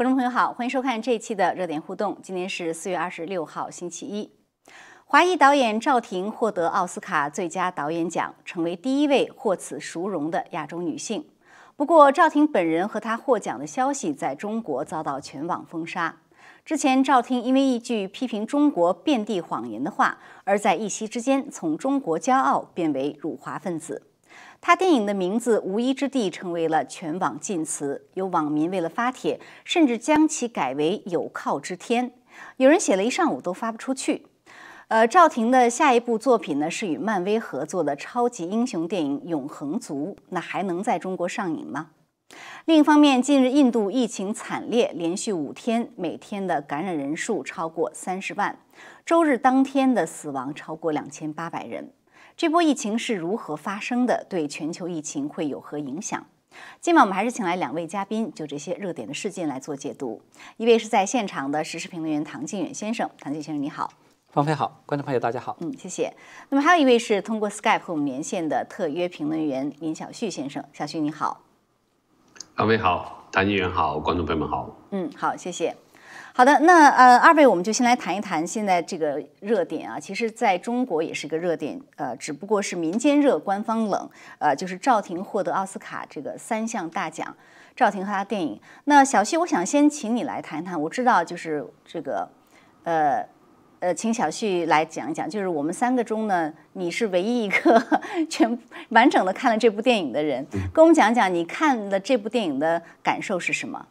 观众朋友好，欢迎收看这一期的热点互动。今天是四月二十六号，星期一。华裔导演赵婷获得奥斯卡最佳导演奖，成为第一位获此殊荣的亚洲女性。不过，赵婷本人和她获奖的消息在中国遭到全网封杀。之前，赵婷因为一句批评中国遍地谎言的话，而在一夕之间从中国骄傲变为辱华分子。他电影的名字《无依之地》成为了全网禁词，有网民为了发帖，甚至将其改为“有靠之天”。有人写了一上午都发不出去。呃，赵婷的下一部作品呢是与漫威合作的超级英雄电影《永恒族》，那还能在中国上映吗？另一方面，近日印度疫情惨烈，连续五天每天的感染人数超过三十万，周日当天的死亡超过两千八百人。这波疫情是如何发生的？对全球疫情会有何影响？今晚我们还是请来两位嘉宾，就这些热点的事件来做解读。一位是在现场的时事评论员唐靖远先生，唐靖先生你好，方飞好，观众朋友大家好，嗯，谢谢。那么还有一位是通过 Skype 和我们连线的特约评论员林小旭先生，小旭你好，方飞好，唐靖远好，观众朋友们好，嗯，好，谢谢。好的，那呃，二位我们就先来谈一谈现在这个热点啊。其实，在中国也是个热点，呃，只不过是民间热，官方冷。呃，就是赵婷获得奥斯卡这个三项大奖，赵婷和她电影。那小旭，我想先请你来谈一谈。我知道，就是这个，呃呃，请小旭来讲一讲。就是我们三个中呢，你是唯一一个全完整的看了这部电影的人，跟我们讲讲你看了这部电影的感受是什么？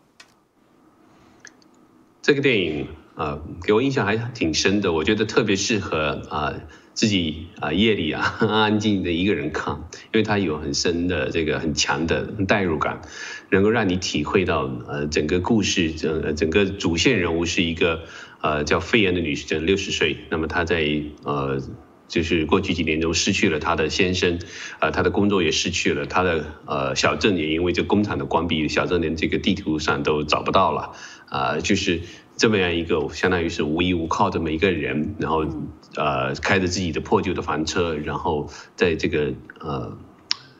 这个电影啊，给我印象还挺深的。我觉得特别适合啊自己啊夜里啊 安安静静的一个人看，因为它有很深的这个很强的代入感，能够让你体会到呃整个故事整整个主线人物是一个呃叫肺炎的女士，六十岁，那么她在呃就是过去几年中失去了她的先生，呃她的工作也失去了，她的呃小镇也因为这工厂的关闭，小镇连这个地图上都找不到了。啊，就是这么样一个相当于是无依无靠这么一个人，然后呃开着自己的破旧的房车，然后在这个呃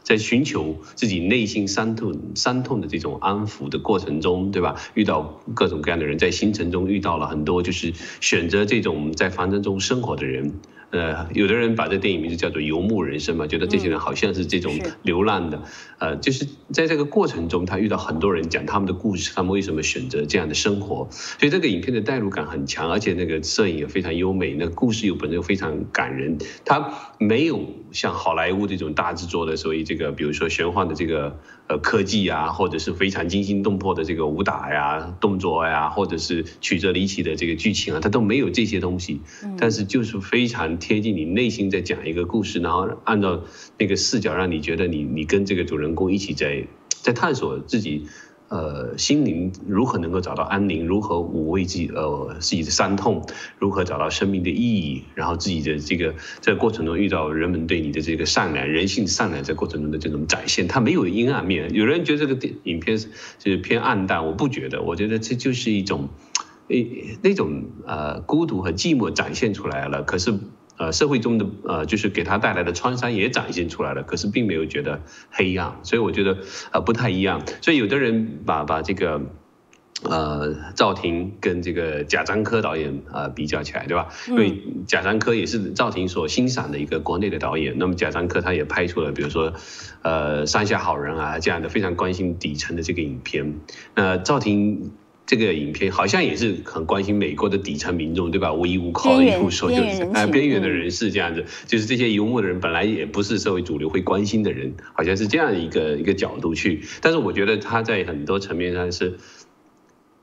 在寻求自己内心伤痛伤痛的这种安抚的过程中，对吧？遇到各种各样的人，在行程中遇到了很多就是选择这种在房车中生活的人。呃，有的人把这电影名字叫做游牧人生嘛，觉得这些人好像是这种流浪的，呃，就是在这个过程中，他遇到很多人讲他们的故事，他们为什么选择这样的生活，所以这个影片的代入感很强，而且那个摄影也非常优美，那个故事又本身又非常感人，它没有像好莱坞这种大制作的，所以这个比如说玄幻的这个呃科技啊，或者是非常惊心动魄的这个武打呀、动作呀，或者是曲折离奇的这个剧情啊，它都没有这些东西，但是就是非常。贴近你内心在讲一个故事，然后按照那个视角，让你觉得你你跟这个主人公一起在在探索自己，呃，心灵如何能够找到安宁，如何抚慰自己呃自己的伤痛，如何找到生命的意义，然后自己的这个在过程中遇到人们对你的这个善良、人性善良在过程中的这种展现，它没有阴暗面。有人觉得这个电影片是偏暗淡，我不觉得，我觉得这就是一种，诶那种呃孤独和寂寞展现出来了。可是。呃，社会中的呃，就是给他带来的创伤也展现出来了，可是并没有觉得黑暗，所以我觉得呃不太一样。所以有的人把把这个呃赵婷跟这个贾樟柯导演呃比较起来，对吧？因为贾樟柯也是赵婷所欣赏的一个国内的导演，那么贾樟柯他也拍出了比如说呃山下好人啊这样的非常关心底层的这个影片，那赵婷。这个影片好像也是很关心美国的底层民众，对吧？无依无靠的一部说就是啊，边缘的人士这样子，就是这些游牧的人本来也不是社会主流会关心的人，好像是这样一个一个角度去。但是我觉得他在很多层面上是，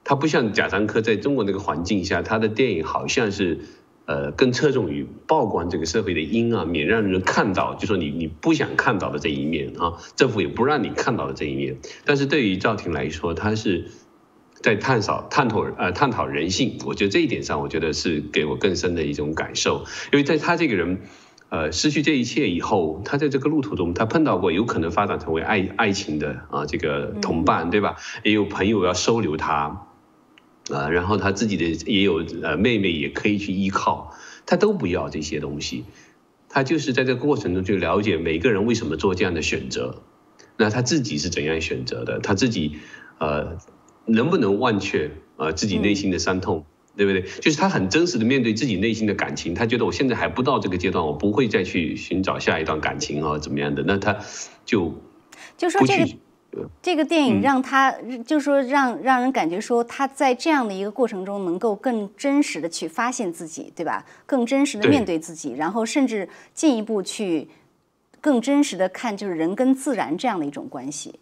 他不像贾樟柯在中国那个环境下，他的电影好像是呃更侧重于曝光这个社会的阴暗面，让人看到，就说你你不想看到的这一面啊，政府也不让你看到的这一面。但是对于赵婷来说，他是。在探讨探讨呃探讨人性，我觉得这一点上，我觉得是给我更深的一种感受。因为在他这个人，呃，失去这一切以后，他在这个路途中，他碰到过有可能发展成为爱爱情的啊这个同伴，对吧？也有朋友要收留他，啊，然后他自己的也有呃妹妹也可以去依靠，他都不要这些东西，他就是在这个过程中去了解每个人为什么做这样的选择，那他自己是怎样选择的，他自己呃。能不能忘却呃自己内心的伤痛，对不对？就是他很真实的面对自己内心的感情，他觉得我现在还不到这个阶段，我不会再去寻找下一段感情啊怎么样的，那他就就说这个。这个电影让他，就是说让让人感觉说他在这样的一个过程中能够更真实的去发现自己，对吧？更真实的面对自己，然后甚至进一步去更真实的看，就是人跟自然这样的一种关系。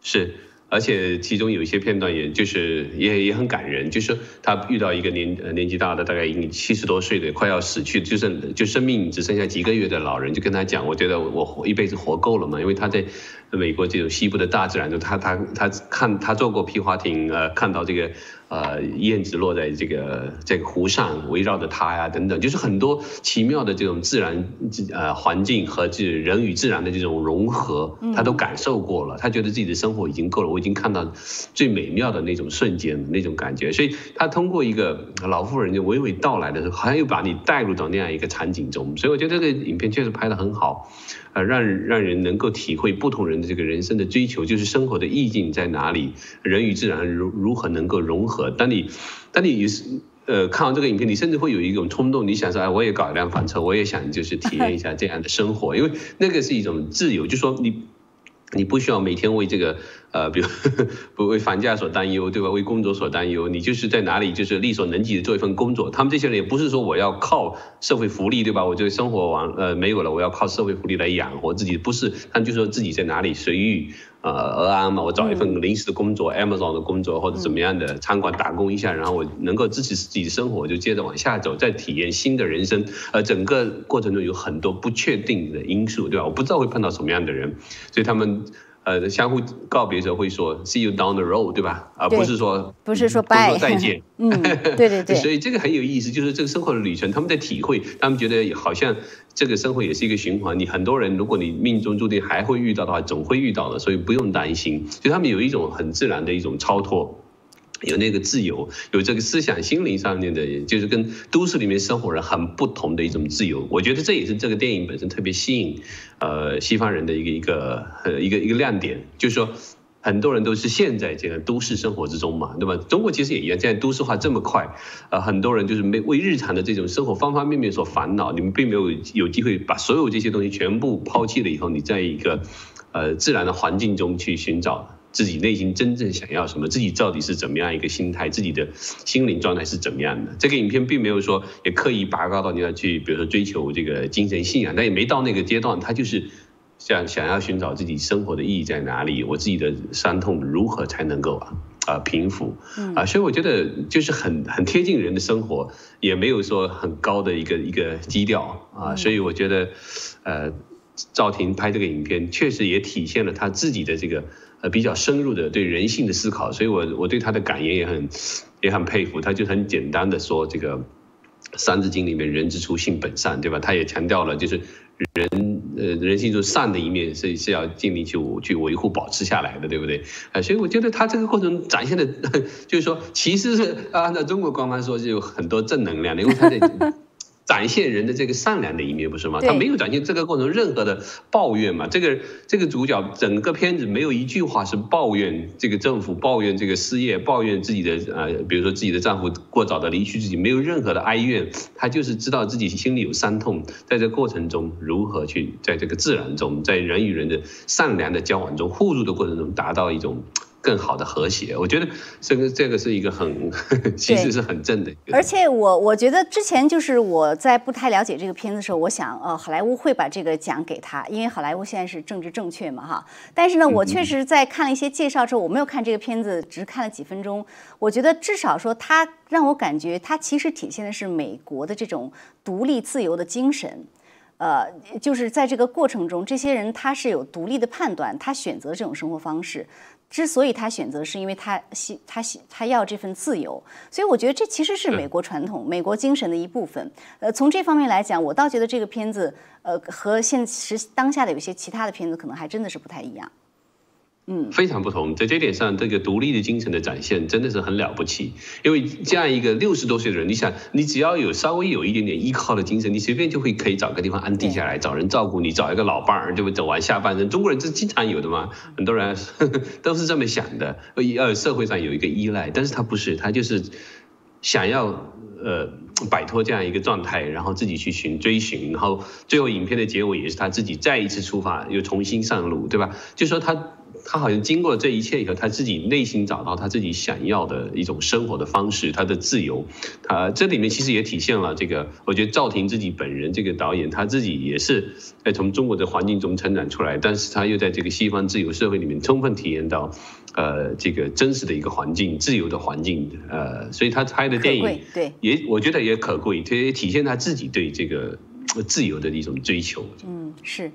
是。而且其中有一些片段，也就是也也很感人，就是他遇到一个年年纪大的，大概已经七十多岁的，快要死去，就剩就生命只剩下几个月的老人，就跟他讲，我觉得我活一辈子活够了嘛，因为他在美国这种西部的大自然中，他他他看他坐过皮划艇，呃，看到这个。呃，燕子落在这个这个湖上，围绕着它呀，等等，就是很多奇妙的这种自然呃环境和这人与自然的这种融合，他都感受过了。他觉得自己的生活已经够了，我已经看到最美妙的那种瞬间那种感觉。所以他通过一个老妇人就娓娓道来的时候，好像又把你带入到那样一个场景中。所以我觉得这个影片确实拍得很好。呃，让让人能够体会不同人的这个人生的追求，就是生活的意境在哪里，人与自然如如何能够融合。当你，当你也是呃看完这个影片，你甚至会有一种冲动，你想说，哎，我也搞一辆房车，我也想就是体验一下这样的生活，因为那个是一种自由，就说你。你不需要每天为这个呃，比如不 为房价所担忧，对吧？为工作所担忧，你就是在哪里就是力所能及的做一份工作。他们这些人也不是说我要靠社会福利，对吧？我这个生活完呃没有了，我要靠社会福利来养活自己，不是。他们就说自己在哪里随遇呃而安嘛。我找一份临时的工作，Amazon 的工作或者怎么样的餐馆打工一下，然后我能够支持自己的生活，就接着往下走，再体验新的人生。呃，整个过程中有很多不确定的因素，对吧？我不知道会碰到什么样的人，所以他们。呃，相互告别时候会说 “see you down the road”，对吧？而不是说不是说拜再见。嗯，对对对。所以这个很有意思，就是这个生活的旅程，他们在体会，他们觉得好像这个生活也是一个循环。你很多人，如果你命中注定还会遇到的话，总会遇到的，所以不用担心。就他们有一种很自然的一种超脱。有那个自由，有这个思想心灵上面的，就是跟都市里面生活人很不同的一种自由。我觉得这也是这个电影本身特别吸引，呃，西方人的一个一个一个一个亮点，就是说很多人都是陷在这个都市生活之中嘛，对吧？中国其实也一样，现在都市化这么快，呃，很多人就是没为日常的这种生活方方面面所烦恼，你们并没有有机会把所有这些东西全部抛弃了以后，你在一个呃自然的环境中去寻找。自己内心真正想要什么？自己到底是怎么样一个心态？自己的心灵状态是怎么样的？这个影片并没有说也刻意拔高到你要去，比如说追求这个精神信仰，但也没到那个阶段。他就是想想要寻找自己生活的意义在哪里，我自己的伤痛如何才能够啊啊平复啊？所以我觉得就是很很贴近人的生活，也没有说很高的一个一个基调啊。所以我觉得，呃，赵婷拍这个影片确实也体现了他自己的这个。呃，比较深入的对人性的思考，所以我我对他的感言也很也很佩服。他就很简单的说，这个《三字经》里面“人之初，性本善”，对吧？他也强调了，就是人呃人性中善的一面是是要尽力去去维护、保持下来的，对不对？呃，所以我觉得他这个过程展现的，就是说，其实是按照中国官方说，是有很多正能量的，因为他在。展现人的这个善良的一面，不是吗？他没有展现这个过程任何的抱怨嘛？这个这个主角整个片子没有一句话是抱怨这个政府、抱怨这个失业、抱怨自己的呃，比如说自己的丈夫过早的离去自己，没有任何的哀怨。他就是知道自己心里有伤痛，在这过程中如何去在这个自然中，在人与人的善良的交往中、互助的过程中达到一种。更好的和谐，我觉得这个这个是一个很，其实是很正的。而且我我觉得之前就是我在不太了解这个片子的时候，我想呃好莱坞会把这个奖给他，因为好莱坞现在是政治正确嘛哈。但是呢，我确实在看了一些介绍之后，我没有看这个片子，只是看了几分钟。我觉得至少说，它让我感觉它其实体现的是美国的这种独立自由的精神。呃，就是在这个过程中，这些人他是有独立的判断，他选择这种生活方式。之所以他选择，是因为他希他希他要这份自由，所以我觉得这其实是美国传统、美国精神的一部分。呃，从这方面来讲，我倒觉得这个片子，呃，和现实当下的有些其他的片子可能还真的是不太一样。嗯，非常不同。在这点上，这个独立的精神的展现真的是很了不起。因为这样一个六十多岁的人，你想，你只要有稍微有一点点依靠的精神，你随便就会可以找个地方安定下来，找人照顾你，找一个老伴儿，就会走完下半生。中国人这经常有的嘛，很多人都是这么想的。呃，社会上有一个依赖，但是他不是，他就是想要呃摆脱这样一个状态，然后自己去寻追寻，然后最后影片的结尾也是他自己再一次出发，又重新上路，对吧？就说他。他好像经过这一切以后，他自己内心找到他自己想要的一种生活的方式，他的自由。他这里面其实也体现了这个，我觉得赵婷自己本人这个导演，他自己也是在从中国的环境中成长出来，但是他又在这个西方自由社会里面充分体验到，呃，这个真实的一个环境，自由的环境，呃，所以他拍的电影对也我觉得也可贵，他也体现他自己对这个自由的一种追求。嗯，是。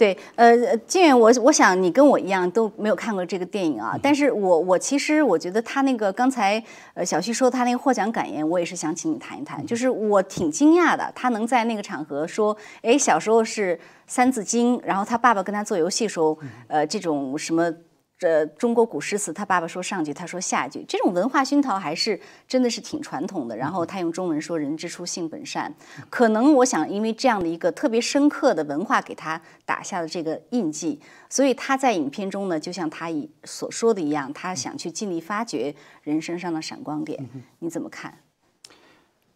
对，呃，金远，我我想你跟我一样都没有看过这个电影啊，但是我我其实我觉得他那个刚才呃小旭说他那个获奖感言，我也是想请你谈一谈，就是我挺惊讶的，他能在那个场合说，哎，小时候是三字经，然后他爸爸跟他做游戏时候，呃，这种什么。这中国古诗词，他爸爸说上句，他说下句，这种文化熏陶还是真的是挺传统的。然后他用中文说“人之初，性本善”，可能我想，因为这样的一个特别深刻的文化给他打下了这个印记，所以他在影片中呢，就像他所说的一样，他想去尽力发掘人生上的闪光点。你怎么看？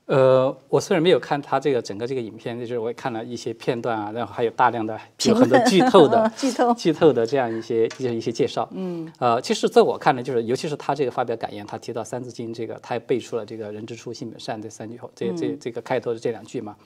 呃，我虽然没有看他这个整个这个影片，就是我也看了一些片段啊，然后还有大量的有很多剧透的 剧透剧透的这样一些一些一些介绍。嗯，呃，其实在我看来，就是尤其是他这个发表感言，他提到《三字经》这个，他也背出了这个“人之初，性本善”这三句后，这这这个开头的这两句嘛。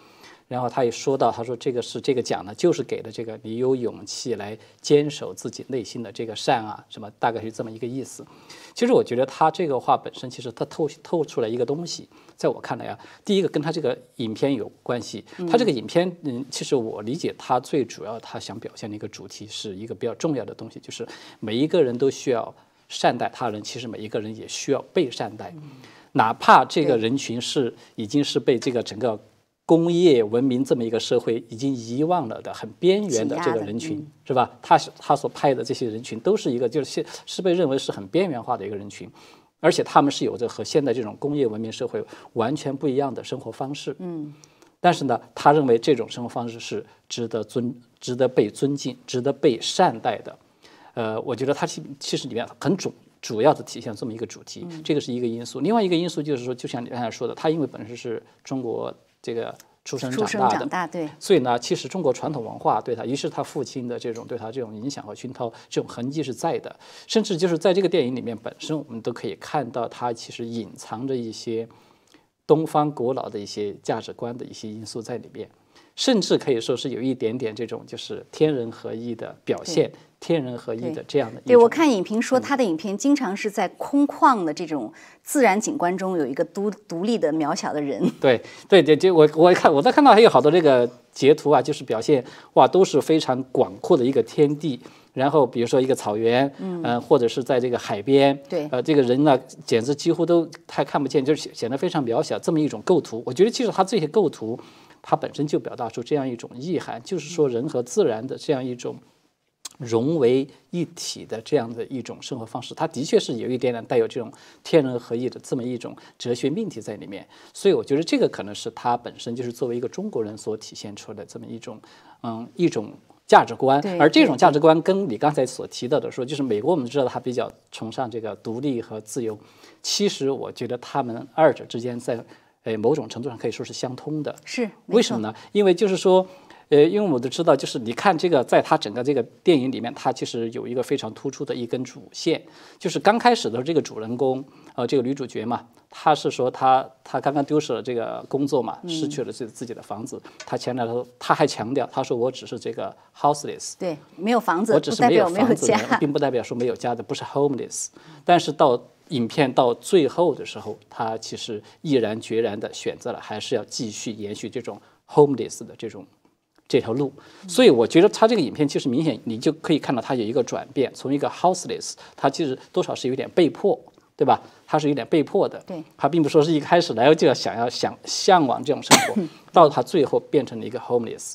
然后他也说到，他说这个是这个奖呢，就是给的这个你有勇气来坚守自己内心的这个善啊，什么大概是这么一个意思。其实我觉得他这个话本身，其实他透透出来一个东西，在我看来啊，第一个跟他这个影片有关系。他这个影片，嗯，其实我理解他最主要他想表现的一个主题是一个比较重要的东西，就是每一个人都需要善待他人，其实每一个人也需要被善待，哪怕这个人群是已经是被这个整个。工业文明这么一个社会已经遗忘了的很边缘的这个人群，是吧？他他所派的这些人群都是一个就是现是被认为是很边缘化的一个人群，而且他们是有着和现在这种工业文明社会完全不一样的生活方式。嗯，但是呢，他认为这种生活方式是值得尊、值得被尊敬、值得被善待的。呃，我觉得他其其实里面很主主要的体现这么一个主题，这个是一个因素。另外一个因素就是说，就像你刚才说的，他因为本身是中国。这个出生长大的，对，所以呢，其实中国传统文化对他，于是他父亲的这种对他这种影响和熏陶，这种痕迹是在的。甚至就是在这个电影里面本身，我们都可以看到他其实隐藏着一些东方古老的一些价值观的一些因素在里面，甚至可以说是有一点点这种就是天人合一的表现。天人合一的这样的，对我看影评说他的影片经常是在空旷的这种自然景观中有一个独独立的渺小的人。对对对，就我我看我在看到还有好多这个截图啊，就是表现哇都是非常广阔的一个天地，然后比如说一个草原，嗯，或者是在这个海边，对，呃，这个人呢简直几乎都太看不见，就是显显得非常渺小，这么一种构图。我觉得其实他这些构图，它本身就表达出这样一种意涵，就是说人和自然的这样一种。融为一体的这样的一种生活方式，它的确是有一点点带有这种天人合一的这么一种哲学命题在里面。所以我觉得这个可能是它本身就是作为一个中国人所体现出的这么一种，嗯，一种价值观。而这种价值观跟你刚才所提到的说，就是美国我们知道它比较崇尚这个独立和自由，其实我觉得他们二者之间在呃某种程度上可以说是相通的。是为什么呢？因为就是说。呃，因为我们都知道，就是你看这个，在他整个这个电影里面，他其实有一个非常突出的一根主线，就是刚开始的，这个主人公，呃，这个女主角嘛，她是说她她刚刚丢失了这个工作嘛，失去了自自己的房子，她前来的时候，她还强调，她说我只是这个 houseless，对，没有房子，我只是没有房子，并不代表说没有家的，不是 homeless。但是到影片到最后的时候，她其实毅然决然的选择了，还是要继续延续这种 homeless 的这种。这条路，所以我觉得他这个影片其实明显，你就可以看到他有一个转变，从一个 houseless，他其实多少是有点被迫，对吧？他是有点被迫的，对，他并不说是一开始来就要想要想向往这种生活，到他最后变成了一个 homeless。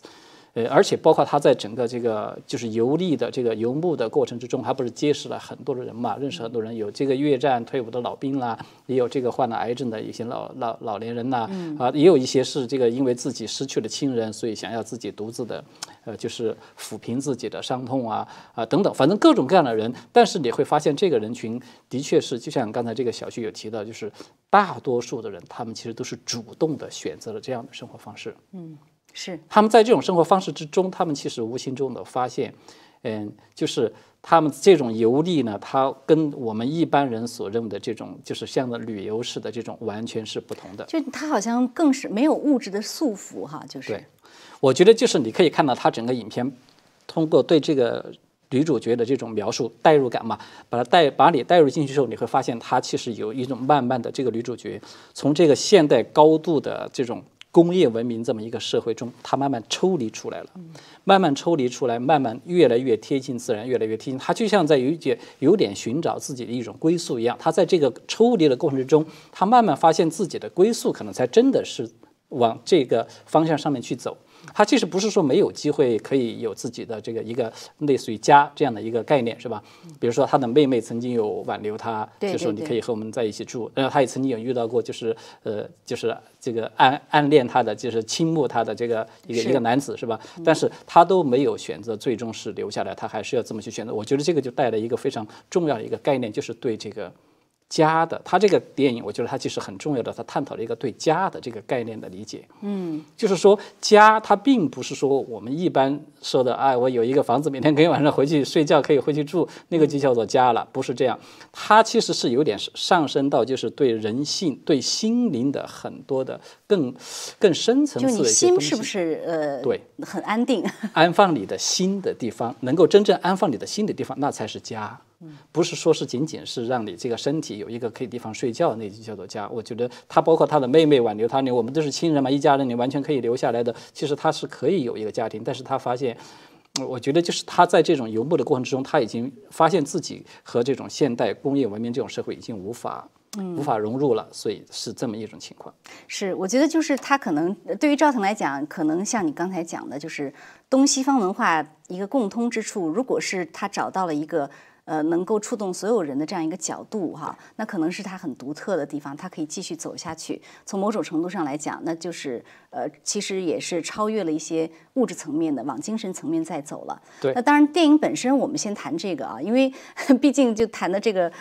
呃，而且包括他在整个这个就是游历的这个游牧的过程之中，他不是结识了很多的人嘛，认识很多人，有这个越战退伍的老兵啦，也有这个患了癌症的一些老老老年人呐，啊，也有一些是这个因为自己失去了亲人，所以想要自己独自的，呃，就是抚平自己的伤痛啊啊等等，反正各种各样的人。但是你会发现，这个人群的确是就像刚才这个小旭有提到，就是大多数的人，他们其实都是主动的选择了这样的生活方式。嗯，是。他们在这种生活方式之中，他们其实无形中的发现，嗯，就是他们这种游历呢，它跟我们一般人所认为的这种就是像的旅游式的这种完全是不同的。就他好像更是没有物质的束缚哈，就是。对，我觉得就是你可以看到他整个影片通过对这个女主角的这种描述代入感嘛，把它带把你带入进去之后，你会发现她其实有一种慢慢的这个女主角从这个现代高度的这种工业文明这么一个社会中，它慢慢抽离出来了，慢慢抽离出来，慢慢越来越贴近自然，越来越贴近。它就像在有一点有点寻找自己的一种归宿一样。他在这个抽离的过程之中，他慢慢发现自己的归宿可能才真的是往这个方向上面去走。他其实不是说没有机会可以有自己的这个一个类似于家这样的一个概念，是吧？比如说他的妹妹曾经有挽留他，对就说你可以和我们在一起住。然后他也曾经有遇到过，就是呃，就是这个暗暗恋他的，就是倾慕他的这个一个一个男子，是吧？但是他都没有选择，最终是留下来，他还是要这么去选择。我觉得这个就带来一个非常重要的一个概念，就是对这个。家的，他这个电影，我觉得它其实很重要的，它探讨了一个对家的这个概念的理解。嗯，就是说家，它并不是说我们一般说的，哎，我有一个房子，每天可以晚上回去睡觉，可以回去住，那个就叫做家了，不是这样。它其实是有点上升到就是对人性、对心灵的很多的更更深层就你次的一些东西。心是不是呃对很安定？安放你的心的地方，能够真正安放你的心的地方，那才是家。不是说是仅仅是让你这个身体有一个可以地方睡觉，那就叫做家。我觉得他包括他的妹妹挽留他，你我们都是亲人嘛，一家人，你完全可以留下来的。其实他是可以有一个家庭，但是他发现，呃我觉得就是他在这种游牧的过程之中，他已经发现自己和这种现代工业文明这种社会已经无法。无法融入了，所以是这么一种情况。是，我觉得就是他可能呃对于赵腾来讲，可能像你刚才讲的，就是东西方文化一个共通之处。如果是他找到了一个呃能够触动所有人的这样一个角度哈，那可能是它很独特的地方，它可以继续走下去。从某种程度上来讲，那就是呃其实也是超越了一些物质层面的，往精神层面再走了。对那当然电影本身我们先谈这个啊，因为 毕竟就谈的这个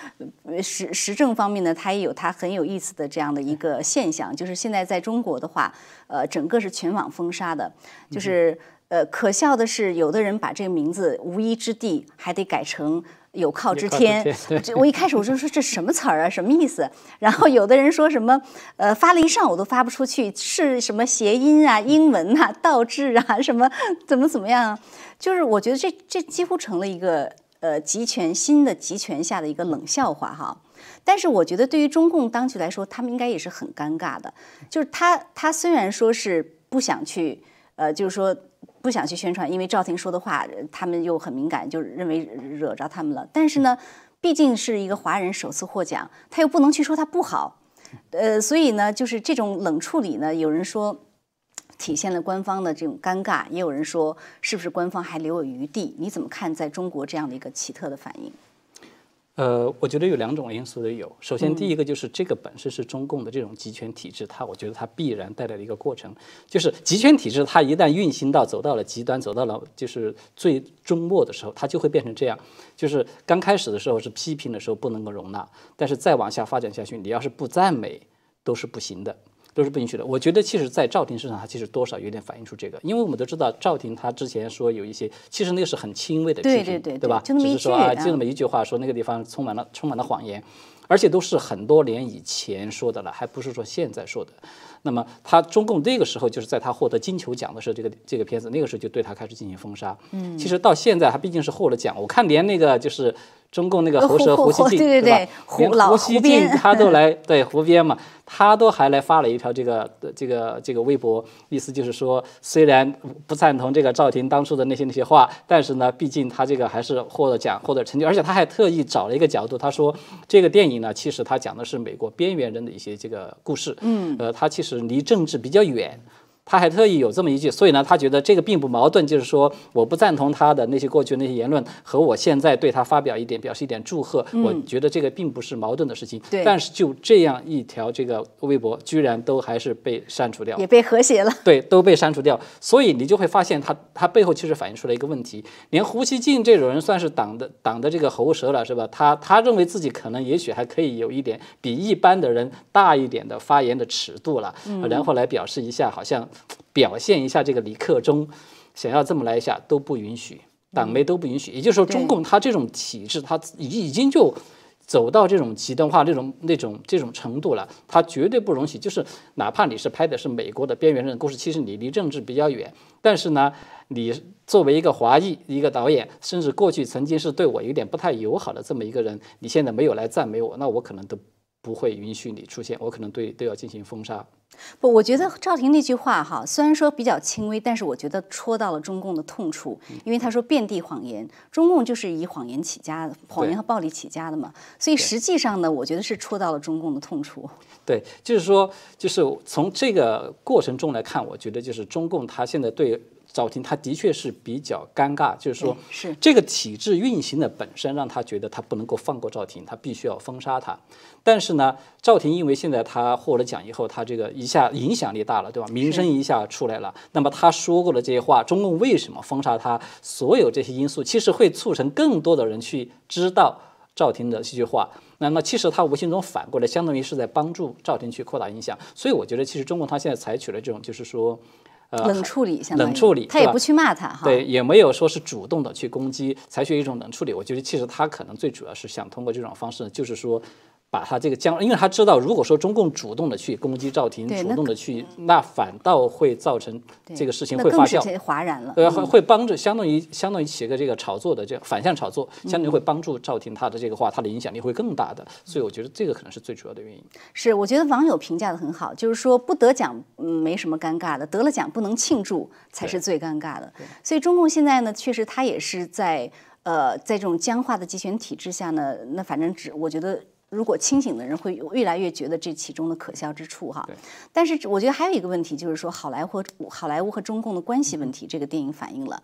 呃时时政方面呢，它也有它很有意思的这样的一个现象，就是现在在中国的话，呃，整个是全网封杀的，就是呃，可笑的是，有的人把这个名字“无一之地”还得改成。有靠之天我一开始我就说这什么词儿啊，什么意思？然后有的人说什么，呃，发了一上午都发不出去，是什么谐音啊、英文呐、倒置啊，什么怎么怎么样？就是我觉得这这几乎成了一个呃集权新的集权下的一个冷笑话哈。但是我觉得对于中共当局来说，他们应该也是很尴尬的。就是他他虽然说是不想去，呃，就是说不想去宣传，因为赵婷说的话，呃他们又很敏感，就认为惹着他们了。但是呢，毕竟是一个华人首次获奖，他又不能去说他不好，呃，所以呢，就是这种冷处理呢，有人说。体现了官方的这种尴尬，也有人说是不是官方还留有余地？你怎么看在中国这样的一个奇特的反应？呃，我觉得有两种因素都有。首先，第一个就是这个本身是中共的这种集权体制，它我觉得它必然带来的一个过程，就是集权体制它一旦运行到走到了极端，走到了就是最终末的时候，它就会变成这样。就是刚开始的时候是批评的时候不能够容纳，但是再往下发展下去，你要是不赞美都是不行的。都是不允许的。我觉得其实，在赵婷身上，他其实多少有点反映出这个，因为我们都知道赵婷她之前说有一些，其实那个是很轻微的批评，对对对对吧？就是说啊，句就那么一句话，说那个地方充满了充满了谎言，而且都是很多年以前说的了，还不是说现在说的。那么他中共那个时候就是在他获得金球奖的时候，这个这个片子那个时候就对他开始进行封杀。嗯，其实到现在他毕竟是获了奖，我看连那个就是中共那个呃喉舌胡锡进，对对吧对胡连老胡锡进他都来 对胡边嘛，他都还来发了一条这个这个这个微博，意思就是说虽然不赞同这个赵婷当初的那些那些话，但是呢，毕竟他这个还是获了奖获得成就，而且他还特意找了一个角度，他说这个电影呢，其实他讲的是美国边缘人的一些这个故事，嗯，呃，他其实离政治比较远。他还特意有这么一句，所以呢，他觉得这个并不矛盾，就是说我不赞同他的那些过去那些言论，和我现在对他发表一点表示一点祝贺，我觉得这个并不是矛盾的事情。对但是就这样一条这个微博，居然都还是被删除掉。也被和谐了。对，都被删除掉，所以你就会发现他他背后其实反映出来一个问题，连胡锡进这种人算是党的党的这个喉舌了，是吧？他他认为自己可能也许还可以有一点比一般的人大一点的发言的尺度了，然后来表示一下，好像表现一下这个李克忠想要这么来一下都不允许，党媒都不允许，也就是说，中共它这种体制，它已已经就。走到这种极端化、这种那种这种程度了，他绝对不容许。就是哪怕你是拍的是美国的边缘人的故事，其实你离政治比较远，但是呢，你作为一个华裔一个导演，甚至过去曾经是对我有点不太友好的这么一个人，你现在没有来赞美我，那我可能都不会允许你出现，我可能对都要进行封杀。不，我觉得赵婷那句话哈，虽然说比较轻微，但是我觉得戳到了中共的痛处，因为他说遍地谎言，中共就是以谎言起家的，谎言和暴力起家的嘛，所以实际上呢，我觉得是戳到了中共的痛处。对，就是说，就是从这个过程中来看，我觉得就是中共他现在对赵婷，他的确是比较尴尬，就是说，是这个体制运行的本身让他觉得他不能够放过赵婷，他必须要封杀他。但是呢，赵婷因为现在他获了奖以后，他这个一下影响力大了，对吧？名声一下出来了。那么他说过的这些话，中共为什么封杀他？所有这些因素，其实会促成更多的人去知道赵婷的这句话。那么其实他无形中反过来，相当于是在帮助赵婷去扩大影响。所以我觉得，其实中共他现在采取了这种，就是说。呃，冷处理，相当于冷处理他也不去骂他哈。对，也没有说是主动的去攻击，采取一种冷处理。我觉得其实他可能最主要是想通过这种方式，就是说。把他这个将，因为他知道，如果说中共主动的去攻击赵婷，主动的去，那反倒会造成这个事情会发酵，哗然了。对，会会帮助，相当于相当于起个这个炒作的这样反向炒作，相当于会帮助赵婷她的这个话，她的影响力会更大的，所以我觉得这个可能是最主要的原因。是，我觉得网友评价的很好，就是说不得奖嗯没什么尴尬的，得了奖不能庆祝才是最尴尬的。所以中共现在呢，确实他也是在呃在这种僵化的集权体制下呢，那反正只我觉得。如果清醒的人会越来越觉得这其中的可笑之处哈，但是我觉得还有一个问题就是说好莱坞好莱坞和中共的关系问题，这个电影反映了。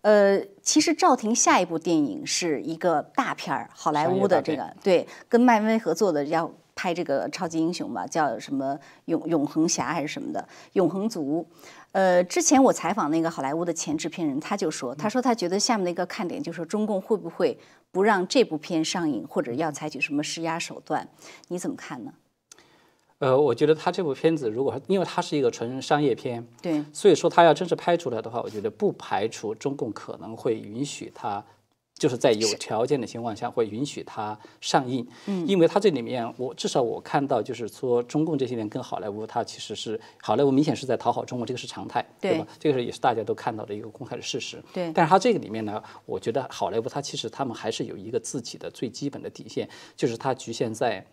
呃，其实赵婷下一部电影是一个大片儿，好莱坞的这个对，跟漫威合作的要拍这个超级英雄吧，叫什么永永恒侠还是什么的，永恒族。呃，之前我采访那个好莱坞的前制片人，他就说，他说他觉得下面的一个看点就是说中共会不会不让这部片上映，或者要采取什么施压手段？你怎么看呢？呃，我觉得他这部片子，如果因为它是一个纯商业片，对，所以说他要真是拍出来的话，我觉得不排除中共可能会允许他，就是在有条件的情况下会允许它上映。嗯，因为它这里面，我至少我看到就是说，中共这些年跟好莱坞，它其实是好莱坞明显是在讨好中国，这个是常态，对吧？这个是也是大家都看到的一个公开的事实。对，但是它这个里面呢，我觉得好莱坞它其实他们还是有一个自己的最基本的底线，就是它局限在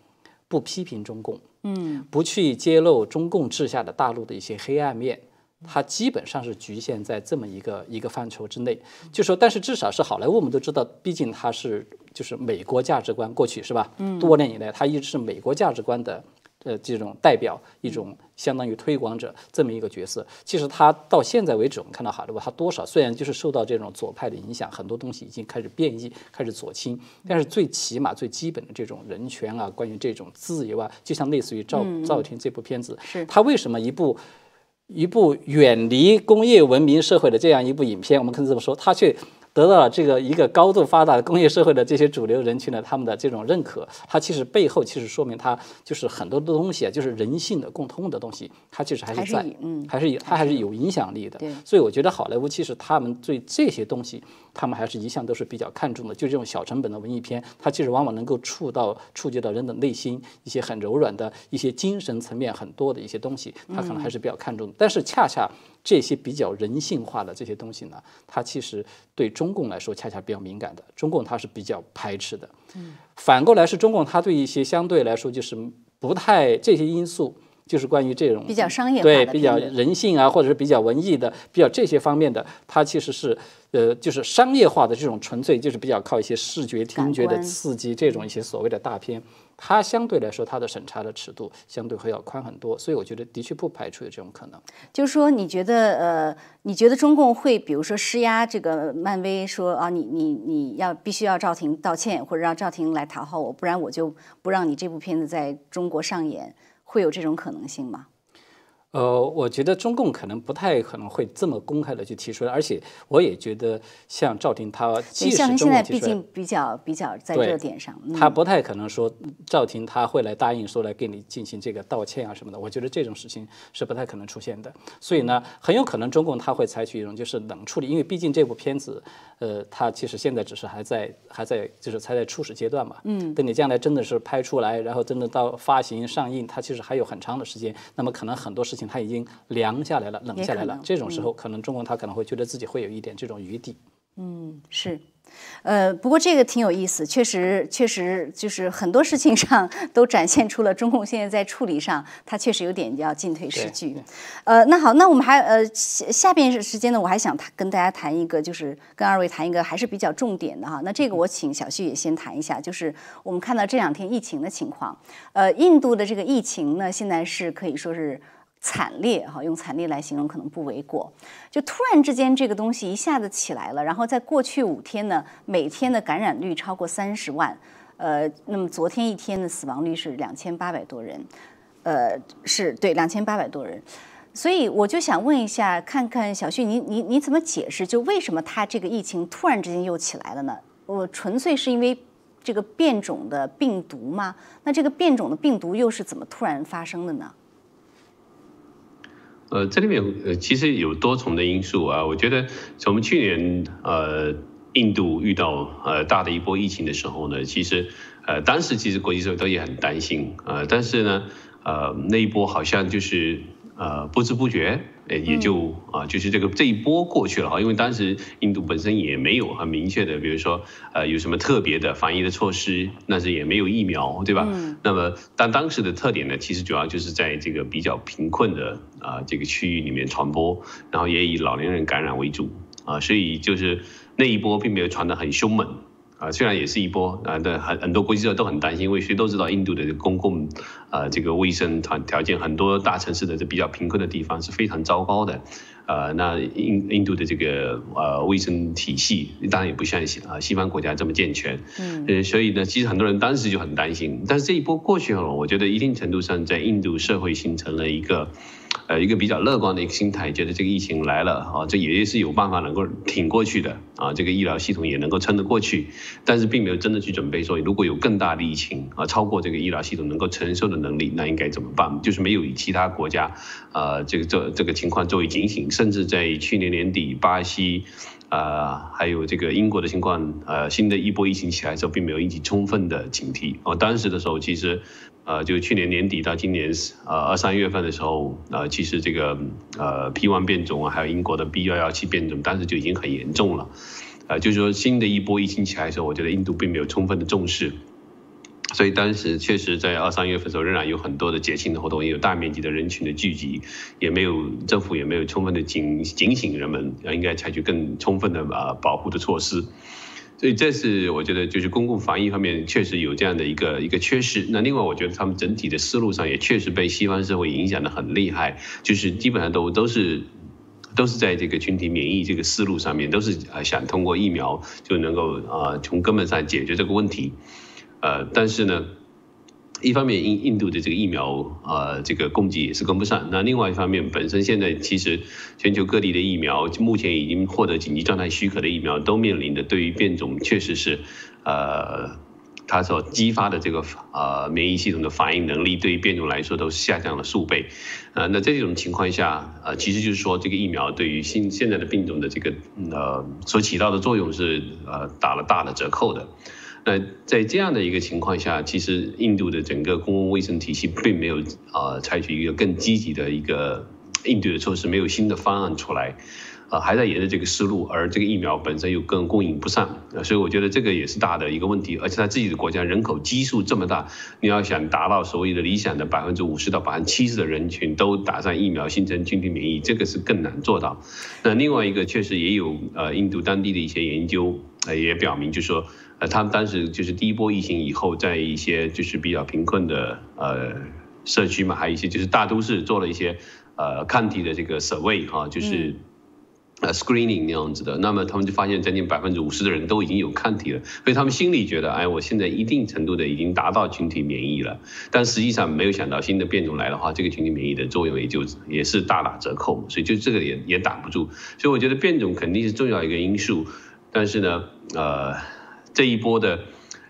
不批评中共。嗯，不去揭露中共治下的大陆的一些黑暗面，它基本上是局限在这么一个一个范畴之内。就说，但是至少是好莱坞，我们都知道，毕竟它是就是美国价值观过去是吧？嗯，多年以来，它一直是美国价值观的呃这种代表，一种相当于推广者这么一个角色。其实它到现在为止，我们看到好莱坞，它多少虽然就是受到这种左派的影响，很多东西已经开始变异，开始左倾，但是最起码最基本的这种人权啊，关于这种自由啊，就像类似于赵赵婷这部片子，是它为什么一部一部远离工业文明社会的这样一部影片，我们可以这么说，他却得到了这个一个高度发达的工业社会的这些主流人群的他们的这种认可，它其实背后其实说明它就是很多的东西啊，就是人性的共通的东西，它其实还还是在，嗯还是有它还是有影响力的。所以我觉得好莱坞其实他们对这些东西，他们还是一向都是比较看重的。就这种小成本的文艺片，它其实往往能够触到触及到人的内心一些很柔软的一些精神层面很多的一些东西，它可能还是比较看重的。但是恰恰这些比较人性化的这些东西呢，它其实对中共来说恰恰比较敏感的，中共它是比较排斥的。反过来是中共，它对一些相对来说就是不太这些因素就是关于这种比较商业化对比较人性啊，或者是比较文艺的、比较这些方面的，它其实是呃，就是商业化的这种纯粹，就是比较靠一些视觉、听觉的刺激这种一些所谓的大片，它相对来说它的审查的尺度相对会要宽很多，所以我觉得的确不排除有这种可能。就是说，你觉得呃，你觉得中共会比如说施压这个漫威说啊，你你你要必须要赵婷道歉，或者让赵婷来讨好我，不然我就不让你这部片子在中国上演，会有这种可能性吗？呃，我觉得中共可能不太可能会这么公开的去提出来，而且我也觉得像赵婷她，即使像中现在毕共提出来竟比较比较在对热点上，嗯他不太可能说赵婷他会来答应说来给你进行这个道歉啊什么的，我觉得这种事情是不太可能出现的。所以呢，很有可能中共他会采取一种就是冷处理，因为毕竟这部片子，呃，它其实现在只是还在还在就是才在初始阶段嘛。嗯。等你将来真的是拍出来，然后真的到发行上映，它其实还有很长的时间。那么可能很多事情它已经凉下来了，冷下来。了这种时候，可能中共他可能会觉得自己会有一点这种余地。嗯是，呃，不过这个挺有意思，确实确实就是很多事情上 都展现出了中共现在在处理上，它确实有点要进退失据。呃，那好，那我们还呃下下边时间呢，我还想谈跟大家谈一个，就是跟二位谈一个还是比较重点的哈。那这个我请小旭也先谈一下，就是我们看到这两天疫情的情况，呃，印度的这个疫情呢，现在是可以说是。惨烈哈，用惨烈来形容可能不为过。就突然之间这个东西一下子起来了，然后在过去五天呢，每天的感染率超过三十万，呃，那么昨天一天的死亡率是两千八百多人，呃，是对两千八百多人。所以我就想问一下，看看小旭，你你你怎么解释？就为什么它这个疫情突然之间又起来了呢？我纯粹是因为这个变种的病毒吗？那这个变种的病毒又是怎么突然发生的呢？呃，这里面呃其实有多重的因素啊。我觉得从去年呃印度遇到呃大的一波疫情的时候呢，其实呃当时其实国际社会都也很担心、呃，但是呢呃那一波好像就是呃不知不觉。呃，也就啊，就是这个这一波过去了哈，因为当时印度本身也没有很明确的，比如说呃有什么特别的防疫的措施，那是也没有疫苗，对吧？嗯那么但当时的特点呢，其实主要就是在这个比较贫困的啊、这个区域里面传播，然后也以老年人感染为主啊、所以就是那一波并没有传得很凶猛。啊，虽然也是一波啊，但很很多国际社会都很担心，因为谁都知道印度的公共啊这个卫生条条件，很多大城市的这比较贫困的地方是非常糟糕的，呃，那印印度的这个呃卫生体系当然也不像西啊西方国家这么健全，嗯呃，所以呢，其实很多人当时就很担心，但是这一波过去后，我觉得一定程度上在印度社会形成了一个。呃，一个比较乐观的一个心态，觉得这个疫情来了啊，这也是有办法能够挺过去的啊，这个医疗系统也能够撑得过去，但是并没有真的去准备说，如果有更大的疫情啊，超过这个医疗系统能够承受的能力，那应该怎么办？就是没有以其他国家，呃，这个这这个情况作为警醒，甚至在去年年底巴西。呃，还有这个英国的情况，呃，新的一波疫情起来之后，并没有引起充分的警惕。哦，当时的时候，其实，呃，就去年年底到今年呃二三月份的时候，呃，其实这个呃 P1 变种啊，还有英国的 B 幺幺七变种，当时就已经很严重了。呃，就是说新的一波疫情起来的时候，我觉得印度并没有充分的重视。所以当时确实在二三月份的时候，仍然有很多的节庆的活动，也有大面积的人群的聚集，也没有政府也没有充分的警警醒人们，呃，应该采取更充分的啊保护的措施。所以这是我觉得就是公共防疫方面确实有这样的一个一个缺失。那另外我觉得他们整体的思路上也确实被西方社会影响的很厉害，就是基本上都都是。都是在这个群体免疫这个思路上面，都是呃想通过疫苗就能够呃从根本上解决这个问题。呃，但是呢，一方面印印度的这个疫苗呃这个供给也是跟不上，那另外一方面本身现在其实全球各地的疫苗目前已经获得紧急状态许可的疫苗都面临的对于变种确实是呃。它所激发的这个呃免疫系统的反应能力，对于变种来说都下降了数倍，呃，那在这种情况下，呃，其实就是说这个疫苗对于新现在的病种的这个呃所起到的作用是呃打了大的折扣的。那在这样的一个情况下，其实印度的整个公共卫生体系并没有呃采取一个更积极的一个应对的措施，没有新的方案出来。呃，还在沿着这个思路，而这个疫苗本身又更供应不上，所以我觉得这个也是大的一个问题。而且他自己的国家人口基数这么大，你要想达到所谓的理想的百分之五十到百分之七十的人群都打上疫苗，形成群体免疫，这个是更难做到。那另外一个确实也有呃印度当地的一些研究，呃也表明，就说呃他们当时就是第一波疫情以后，在一些就是比较贫困的呃社区嘛，还有一些就是大都市做了一些呃抗体的这个 survey 哈，就是。呃，screening 那样子的，那么他们就发现将近百分之五十的人都已经有抗体了，所以他们心里觉得，哎，我现在一定程度的已经达到群体免疫了。但实际上没有想到新的变种来的话，这个群体免疫的作用也就也是大打折扣，所以就这个也也挡不住。所以我觉得变种肯定是重要一个因素，但是呢，呃，这一波的。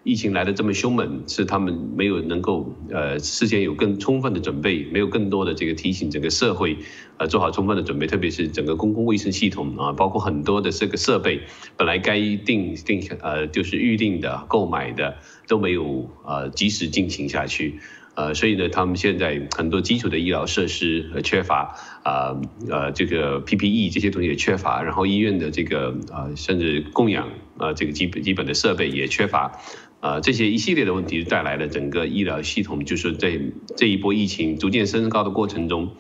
疫情来的这么凶猛，是他们没有能够呃事先有更充分的准备，没有更多的这个提醒整个社会，呃做好充分的准备，特别是整个公共卫生系统啊，包括很多的这个设备，本来该定定呃就是预定的、购买的都没有呃及时进行下去。呃，所以呢，他们现在很多基础的医疗设施呃缺乏，啊呃这个 PPE 这些东西也缺乏，然后医院的这个呃甚至供养啊这个基本基本的设备也缺乏，啊这些一系列的问题带来了整个医疗系统就是在这一波疫情逐渐升高的过程中。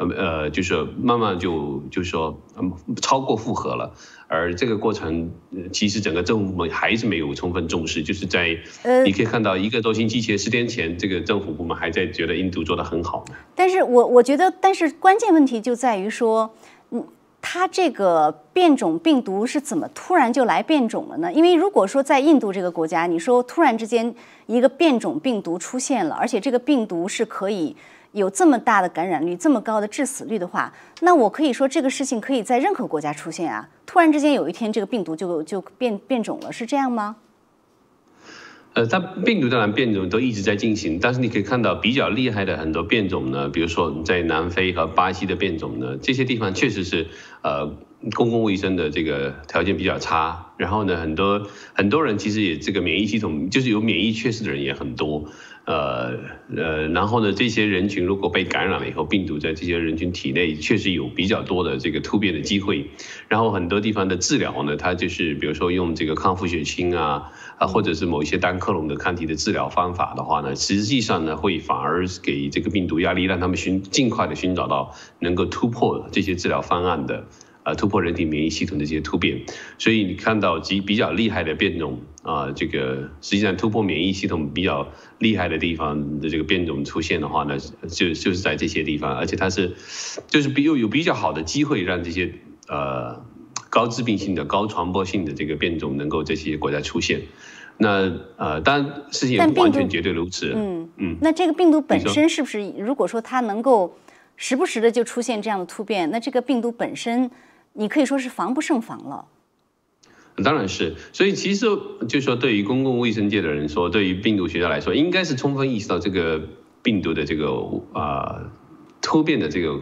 呃呃，就是慢慢就就说，嗯，超过负荷了，而这个过程，其实整个政府部门还是没有充分重视，就是在，你可以看到一个多星期前，十天前，这个政府部门还在觉得印度做得很好。但是我我觉得，但是关键问题就在于说，嗯，它这个变种病毒是怎么突然就来变种了呢？因为如果说在印度这个国家，你说突然之间一个变种病毒出现了，而且这个病毒是可以。有这么大的感染率，这么高的致死率的话，那我可以说这个事情可以在任何国家出现啊！突然之间有一天，这个病毒就就变变种了，是这样吗？呃，它病毒当然变种都一直在进行，但是你可以看到比较厉害的很多变种呢，比如说在南非和巴西的变种呢，这些地方确实是呃公共卫生的这个条件比较差，然后呢，很多很多人其实也这个免疫系统就是有免疫缺失的人也很多。呃呃，然后呢，这些人群如果被感染了以后，病毒在这些人群体内确实有比较多的这个突变的机会。然后很多地方的治疗呢，它就是比如说用这个抗复血清啊啊，或者是某一些单克隆的抗体的治疗方法的话呢，实际上呢会反而给这个病毒压力，让他们寻尽快的寻找到能够突破这些治疗方案的。呃，突破人体免疫系统的这些突变，所以你看到极比较厉害的变种啊，这个实际上突破免疫系统比较厉害的地方的这个变种出现的话呢，就就是在这些地方，而且它是就是比又有比较好的机会让这些呃高致病性的、高传播性的这个变种能够这些国家出现。那呃，当然事情也不完全绝对如此。嗯嗯。那这个病毒本身是不是，如果说它能够时不时的就出现这样的突变，那这个病毒本身？你可以说是防不胜防了，当然是。所以其实就说，对于公共卫生界的人说，对于病毒学家来说，应该是充分意识到这个病毒的这个啊突变的这个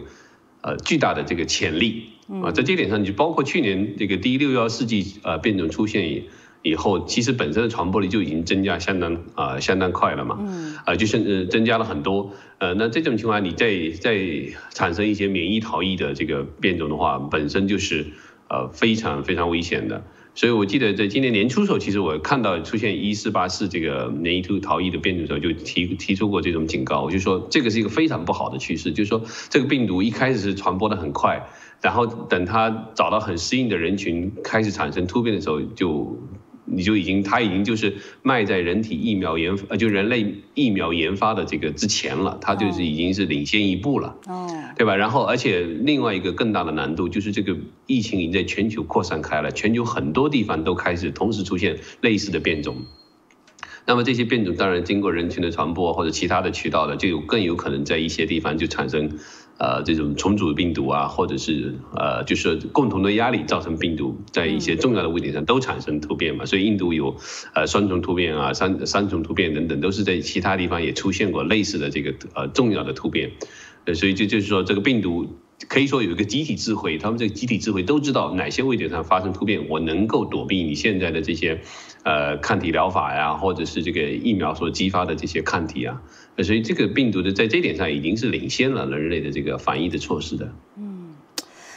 呃巨大的这个潜力啊。在这点上，就包括去年这个第六幺世纪呃变种出现以以后，其实本身的传播力就已经增加相当啊相当快了嘛。嗯。啊，就是增加了很多。呃，那这种情况，你再再产生一些免疫逃逸的这个变种的话，本身就是呃非常非常危险的。所以我记得在今年年初的时候，其实我看到出现一四八四这个免疫突逃逸的变种的时候，就提提出过这种警告。我就说这个是一个非常不好的趋势，就是说这个病毒一开始是传播的很快，然后等它找到很适应的人群开始产生突变的时候，就。你就已经，它已经就是迈在人体疫苗研呃，就人类疫苗研发的这个之前了，它就是已经是领先一步了，哦，对吧？然后，而且另外一个更大的难度就是这个疫情已经在全球扩散开了，全球很多地方都开始同时出现类似的变种。那么这些变种当然经过人群的传播或者其他的渠道的，就有更有可能在一些地方就产生。呃，这种重组病毒啊，或者是呃，就是共同的压力造成病毒在一些重要的位点上都产生突变嘛，所以印度有呃双重突变啊，三三重突变等等，都是在其他地方也出现过类似的这个呃重要的突变，呃，所以就就是说这个病毒。可以说有一个集体智慧，他们这个集体智慧都知道哪些位点上发生突变，我能够躲避你现在的这些，呃，抗体疗法呀，或者是这个疫苗所激发的这些抗体啊，所以这个病毒的在这点上已经是领先了人类的这个防疫的措施的。嗯，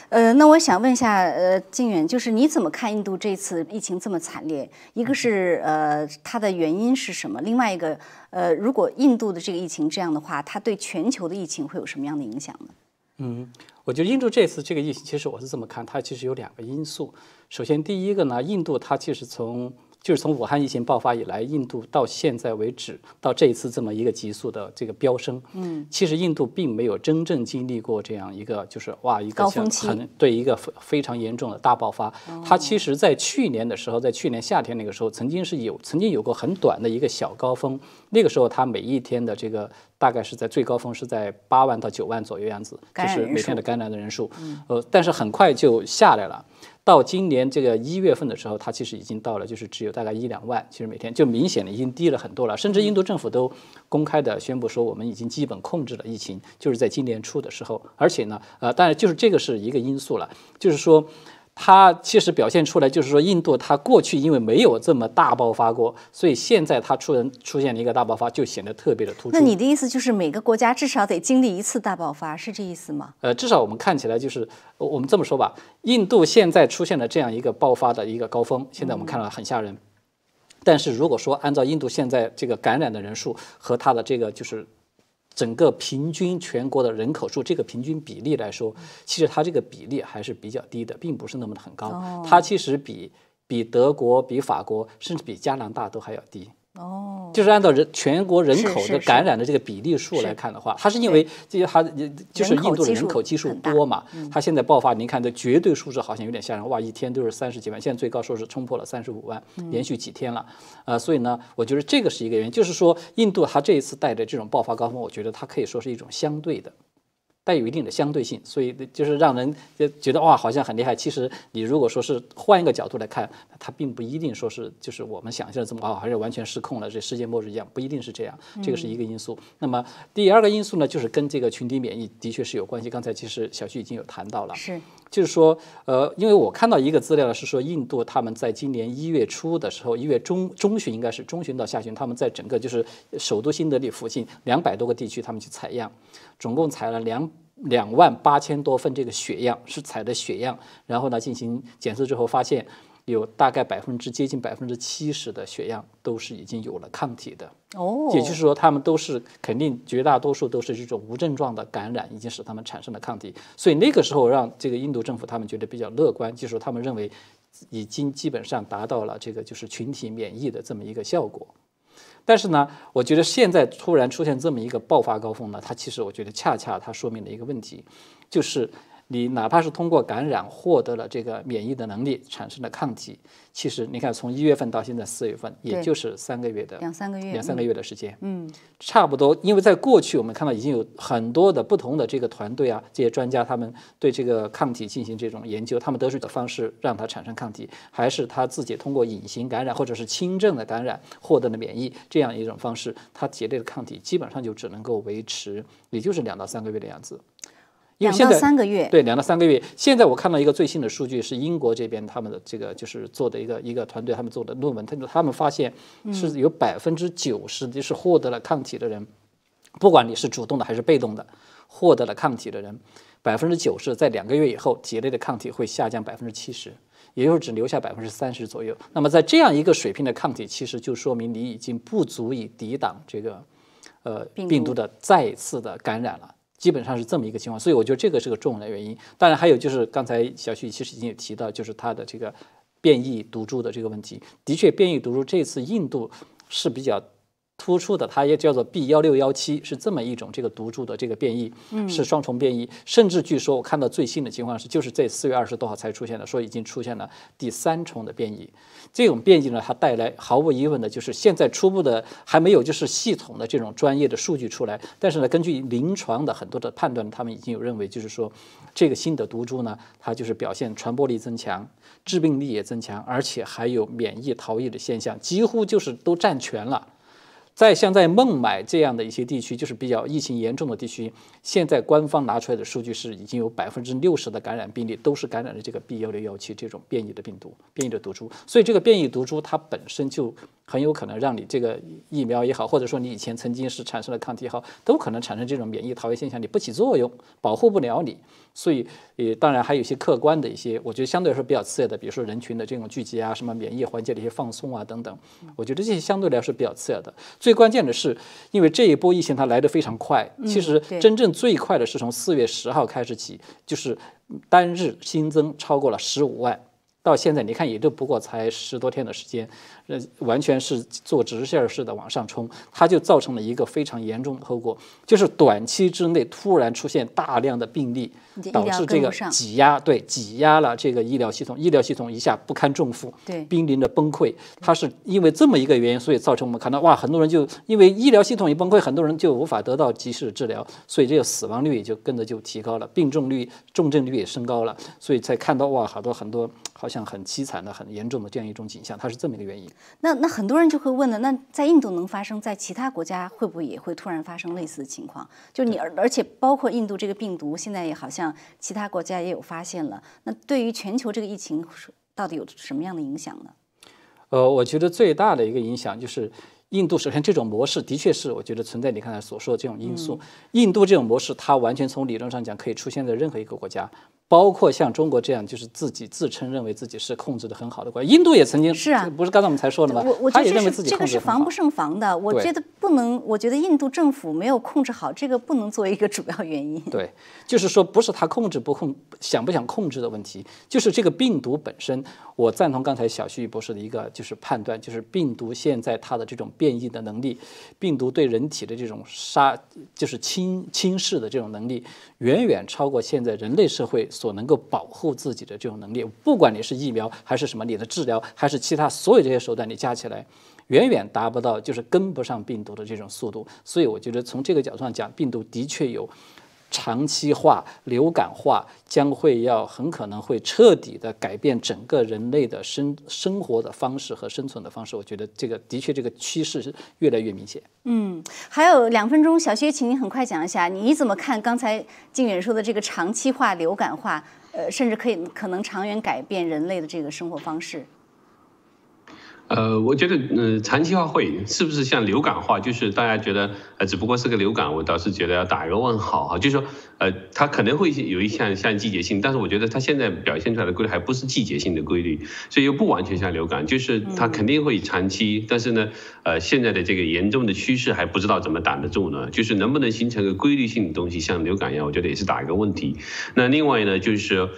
呃，那我想问一下，呃，靖远，就是你怎么看印度这次疫情这么惨烈？一个是呃，它的原因是什么？另外一个，呃，如果印度的这个疫情这样的话，它对全球的疫情会有什么样的影响呢？嗯，我觉得印度这次这个疫情，其实我是这么看，它其实有两个因素。首先，第一个呢，印度它其实从就是从武汉疫情爆发以来，印度到现在为止，到这一次这么一个急速的这个飙升，嗯，其实印度并没有真正经历过这样一个就是哇一个很对一个非非常严重的大爆发。它其实，在去年的时候，在去年夏天那个时候，曾经是有曾经有过很短的一个小高峰，那个时候它每一天的这个大概是在最高峰是在八万到九万左右样子，就是每天的感染的人数，呃，但是很快就下来了。到今年这个一月份的时候，它其实已经到了，就是只有大概一两万，其实每天就明显的已经低了很多了。甚至印度政府都公开的宣布说，我们已经基本控制了疫情，就是在今年初的时候。而且呢，呃，当然就是这个是一个因素了，就是说。它其实表现出来就是说，印度它过去因为没有这么大爆发过，所以现在它出人出现了一个大爆发，就显得特别的突出。那你的意思就是每个国家至少得经历一次大爆发，是这意思吗？呃，至少我们看起来就是，我们这么说吧，印度现在出现了这样一个爆发的一个高峰，现在我们看到很吓人。但是如果说按照印度现在这个感染的人数和它的这个就是。整个平均全国的人口数这个平均比例来说，其实它这个比例还是比较低的，并不是那么的很高。它其实比比德国、比法国，甚至比加拿大都还要低。哦，就是按照人全国人口的感染的这个比例数来看的话，它是因为这些它就是印度的人口基数多嘛，它现在爆发，您看这绝对数字好像有点吓人，哇，一天都是三十几万，现在最高说是冲破了三十五万，连续几天了，呃，所以呢，我觉得这个是一个原因，就是说印度它这一次带着这种爆发高峰，我觉得它可以说是一种相对的。带有一定的相对性，所以就是让人就觉得哇，好像很厉害。其实你如果说是换一个角度来看，它并不一定说是就是我们想象的这么好，还是完全失控了，这世界末日一样，不一定是这样。这个是一个因素。那么第二个因素呢，就是跟这个群体免疫的确是有关系。刚才其实小徐已经有谈到了，是，就是说，呃，因为我看到一个资料呢，是说印度他们在今年一月初的时候，一月中中旬应该是中旬到下旬，他们在整个就是首都新德里附近两百多个地区，他们去采样。总共采了两两万八千多份这个血样，是采的血样，然后呢进行检测之后，发现有大概百分之接近百分之七十的血样都是已经有了抗体的。哦，也就是说，他们都是肯定绝大多数都是这种无症状的感染，已经使他们产生了抗体。所以那个时候让这个印度政府他们觉得比较乐观，就是说他们认为已经基本上达到了这个就是群体免疫的这么一个效果。但是呢，我觉得现在突然出现这么一个爆发高峰呢，它其实我觉得恰恰它说明了一个问题，就是。你哪怕是通过感染获得了这个免疫的能力，产生了抗体，其实你看从一月份到现在四月份，也就是三个月的两三个月两三个月的时间，嗯，差不多。因为在过去我们看到已经有很多的不同的这个团队啊，这些专家他们对这个抗体进行这种研究，他们都是的方式让它产生抗体，还是他自己通过隐形感染或者是轻症的感染获得了免疫这样一种方式，它体内的抗体基本上就只能够维持，也就是两到三个月的样子。两到三个月，对，两到三个月。现在我看到一个最新的数据，是英国这边他们的这个就是做的一个一个团队，他们做的论文，他他们发现是有百分之九十就是获得了抗体的人，不管你是主动的还是被动的，获得了抗体的人，百分之九十在两个月以后体内的抗体会下降百分之七十，也就是只留下百分之三十左右。那么在这样一个水平的抗体，其实就说明你已经不足以抵挡这个呃病毒的再次的感染了。基本上是这么一个情况，所以我觉得这个是个重要的原因。当然还有就是刚才小旭其实已经也提到，就是它的这个变异毒株的这个问题。的确，变异毒株这次印度是比较。突出的，它也叫做 B 幺六幺七，是这么一种这个毒株的这个变异，是双重变异。甚至据说我看到最新的情况是，就是在四月二十多号才出现的，说已经出现了第三重的变异。这种变异呢，它带来毫无疑问的就是现在初步的还没有就是系统的这种专业的数据出来，但是呢，根据临床的很多的判断，他们已经有认为就是说，这个新的毒株呢，它就是表现传播力增强，致病力也增强，而且还有免疫逃逸的现象，几乎就是都占全了。在像在孟买这样的一些地区，就是比较疫情严重的地区，现在官方拿出来的数据是已经有百分之六十的感染病例都是感染了这个 B 幺六幺七这种变异的病毒、变异的毒株。所以这个变异毒株它本身就很有可能让你这个疫苗也好，或者说你以前曾经是产生了抗体也好，都可能产生这种免疫逃逸现象，你不起作用，保护不了你。所以，也当然还有一些客观的一些，我觉得相对来说比较次要的，比如说人群的这种聚集啊，什么免疫环节的一些放松啊等等，我觉得这些相对来说比较次要的。最关键的是，因为这一波疫情它来得非常快，其实真正最快的是从四月十号开始起，就是单日新增超过了十五万。到现在，你看也就不过才十多天的时间，呃，完全是做直线式的往上冲，它就造成了一个非常严重的后果，就是短期之内突然出现大量的病例，导致这个挤压，对，挤压了这个医疗系统，医疗系统一下不堪重负，对，濒临着崩溃。它是因为这么一个原因，所以造成我们看到，哇，很多人就因为医疗系统一崩溃，很多人就无法得到及时的治疗，所以这个死亡率也就跟着就提高了，病重率、重症率也升高了，所以才看到哇，好多很多。好像很凄惨的、很严重的这样一种景象，它是这么一个原因。那那很多人就会问了，那在印度能发生，在其他国家会不会也会突然发生类似的情况？就你而而且包括印度这个病毒，现在也好像其他国家也有发现了。那对于全球这个疫情，到底有什么样的影响呢？呃，我觉得最大的一个影响就是。印度首先这种模式的确是我觉得存在你刚才所说的这种因素。印度这种模式，它完全从理论上讲可以出现在任何一个国家，包括像中国这样就是自己自称认为自己是控制的很好的国家。印度也曾经是啊，不是刚才我们才说了吗？我我觉得这个是防不胜防的。我觉得不能，我觉得印度政府没有控制好这个，不能作为一个主要原因。对，就是说不是他控制不控，想不想控制的问题，就是这个病毒本身。我赞同刚才小旭博士的一个就是判断，就是病毒现在它的这种变异的能力，病毒对人体的这种杀就是侵侵蚀的这种能力，远远超过现在人类社会所能够保护自己的这种能力。不管你是疫苗还是什么，你的治疗还是其他所有这些手段，你加起来，远远达不到，就是跟不上病毒的这种速度。所以我觉得从这个角度上讲，病毒的确有。长期化、流感化将会要很可能会彻底的改变整个人类的生生活的方式和生存的方式。我觉得这个的确这个趋势是越来越明显。嗯，还有两分钟，小薛，请您很快讲一下，你怎么看刚才靖远说的这个长期化、流感化，呃，甚至可以可能长远改变人类的这个生活方式？呃，我觉得，呃，长期化会是不是像流感化？就是大家觉得，呃，只不过是个流感，我倒是觉得要打一个问号哈。就是说，呃，它可能会有一项像季节性，但是我觉得它现在表现出来的规律还不是季节性的规律，所以又不完全像流感，就是它肯定会长期，但是呢，呃，现在的这个严重的趋势还不知道怎么挡得住呢？就是能不能形成个规律性的东西，像流感一样，我觉得也是打一个问题。那另外呢，就是。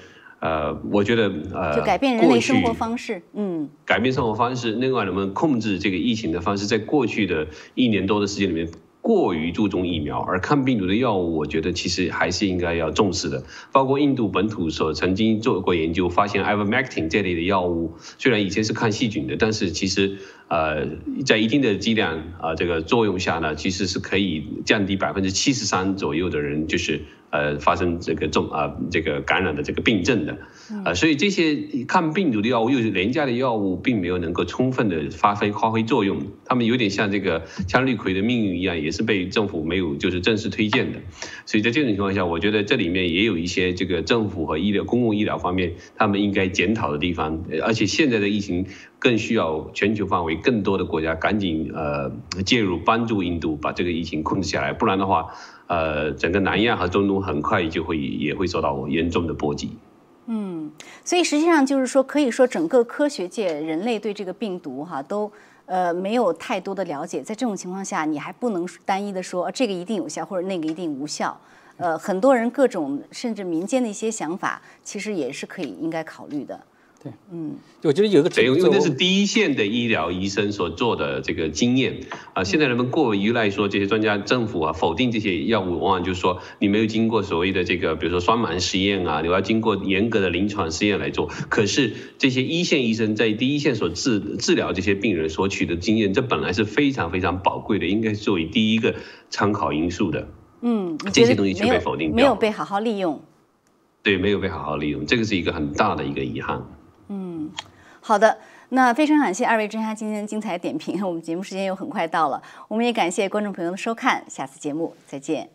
呃，我觉得呃，就改变人类生活方式，嗯，改变生活方式。另外，我们控制这个疫情的方式，在过去的一年多的时间里面。过于注重疫苗，而抗病毒的药物，我觉得其实还是应该要重视的。包括印度本土所曾经做过研究，发现 ivermectin 这类的药物，虽然以前是抗细菌的，但是其实呃，在一定的剂量啊这个作用下呢，其实是可以降低百分之七十三左右的人就是呃发生这个重啊这个感染的这个病症的。啊，所以这些抗病毒的药物又是廉价的药物，并没有能够充分的发挥发挥作用。他们有点像这个羟氯喹的命运一样，也是被政府没有就是正式推荐的。所以在这种情况下，我觉得这里面也有一些这个政府和医疗公共医疗方面他们应该检讨的地方。而且现在的疫情更需要全球范围更多的国家赶紧呃介入，帮助印度把这个疫情控制下来。不然的话，呃，整个南亚和中东很快就会也会受到严重的波及。嗯，所以实际上就是说，可以说整个科学界，人类对这个病毒哈都呃没有太多的了解。在这种情况下，你还不能单一的说这个一定有效或者那个一定无效。呃，很多人各种甚至民间的一些想法，其实也是可以应该考虑的。对，嗯，我觉得有一个，因为那是第一线的医疗医生所做的这个经验啊。现在人们过于依赖说这些专家、政府啊否定这些药物，往往就是说你没有经过所谓的这个，比如说双盲实验啊，你要经过严格的临床试验来做。可是这些一线医生在第一线所治治疗这些病人所取得经验，这本来是非常非常宝贵的，应该作为第一个参考因素的。嗯，这些东西却被否定掉，没有被好好利用。对，没有被好好利用，这个是一个很大的一个遗憾。好的，那非常感谢二位专家今天的精彩点评。我们节目时间又很快到了，我们也感谢观众朋友的收看，下次节目再见。